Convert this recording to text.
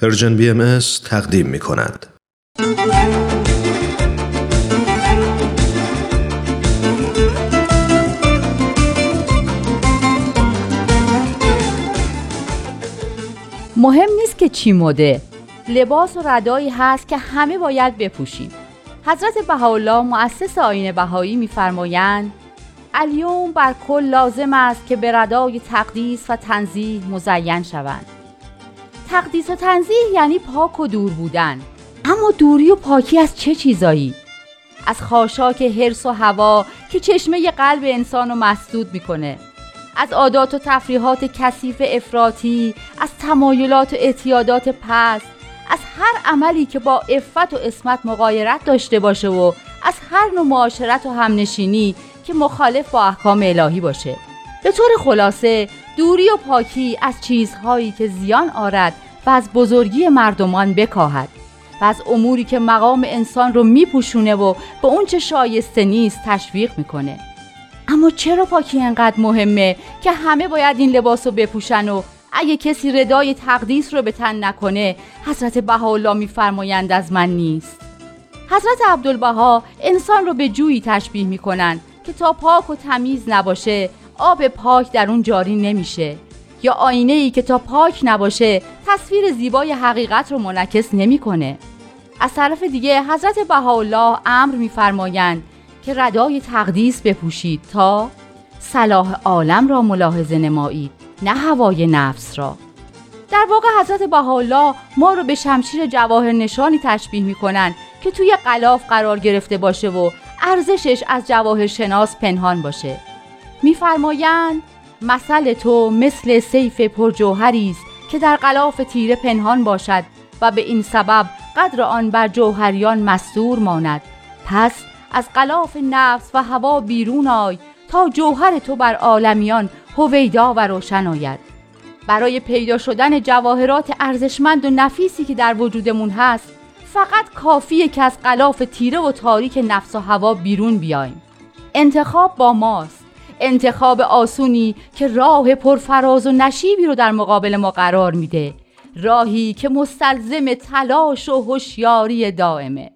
Persian BM تقدیم می کند. مهم نیست که چی مده. لباس و ردایی هست که همه باید بپوشیم. حضرت بهاءالله مؤسس آیین بهایی میفرمایند الیوم بر کل لازم است که به ردای تقدیس و تنزیه مزین شوند. تقدیس و تنزیه یعنی پاک و دور بودن. اما دوری و پاکی از چه چیزایی؟ از خاشاک حرس و هوا که چشمه قلب انسان رو مسدود می‌کنه. از عادات و تفریحات کثیف افراطی از تمایلات و اعتیادات پست از هر عملی که با افت و اسمت مقایرت داشته باشه و از هر نوع معاشرت و همنشینی که مخالف با احکام الهی باشه. به طور خلاصه دوری و پاکی از چیزهایی که زیان آرد و از بزرگی مردمان بکاهد. و از اموری که مقام انسان رو میپوشونه و به اون چه شایسته نیست تشویق می‌کنه. اما چرا پاکی انقدر مهمه که همه باید این لباس رو بپوشن و اگه کسی ردای تقدیس رو به تن نکنه حضرت بهاءالله میفرمایند از من نیست. حضرت عبدالبها انسان رو به جویی تشبیه می‌کنن که تا پاک و تمیز نباشه آب پاک در اون جاری نمیشه. یا آینه ای که تا پاک نباشه تصویر زیبای حقیقت رو منعکس نمی‌کنه. از طرف دیگه حضرت بهاءالله امر میفرمایند که ردای تقدیس بپوشید تا صلاح عالم را ملاحظه نمایید نه هوای نفس را. در واقع حضرت بهاءالله ما رو به شمشیر جواهر نشانی تشبیه می‌کنن که توی قلاف قرار گرفته باشه و ارزشش از جواهر شناس پنهان باشه. میفرمایند مثل تو مثل سیف پرجوهری است که در قلاف تیره پنهان باشد و به این سبب قدر آن بر جوهریان مستور ماند. پس از قلاف نفس و هوا بیرون آی تا جوهر تو بر عالمیان هویدا و روشن آید. برای پیدا شدن جواهرات ارزشمند و نفیسی که در وجودمون هست فقط کافیه که از قلاف تیره و تاریک نفس و هوا بیرون بیایم. انتخاب با ماست. انتخاب آسونی که راه پرفراز و نشیبی رو در مقابل ما قرار میده. راهی که مستلزم تلاش و هوشیاری دائمه.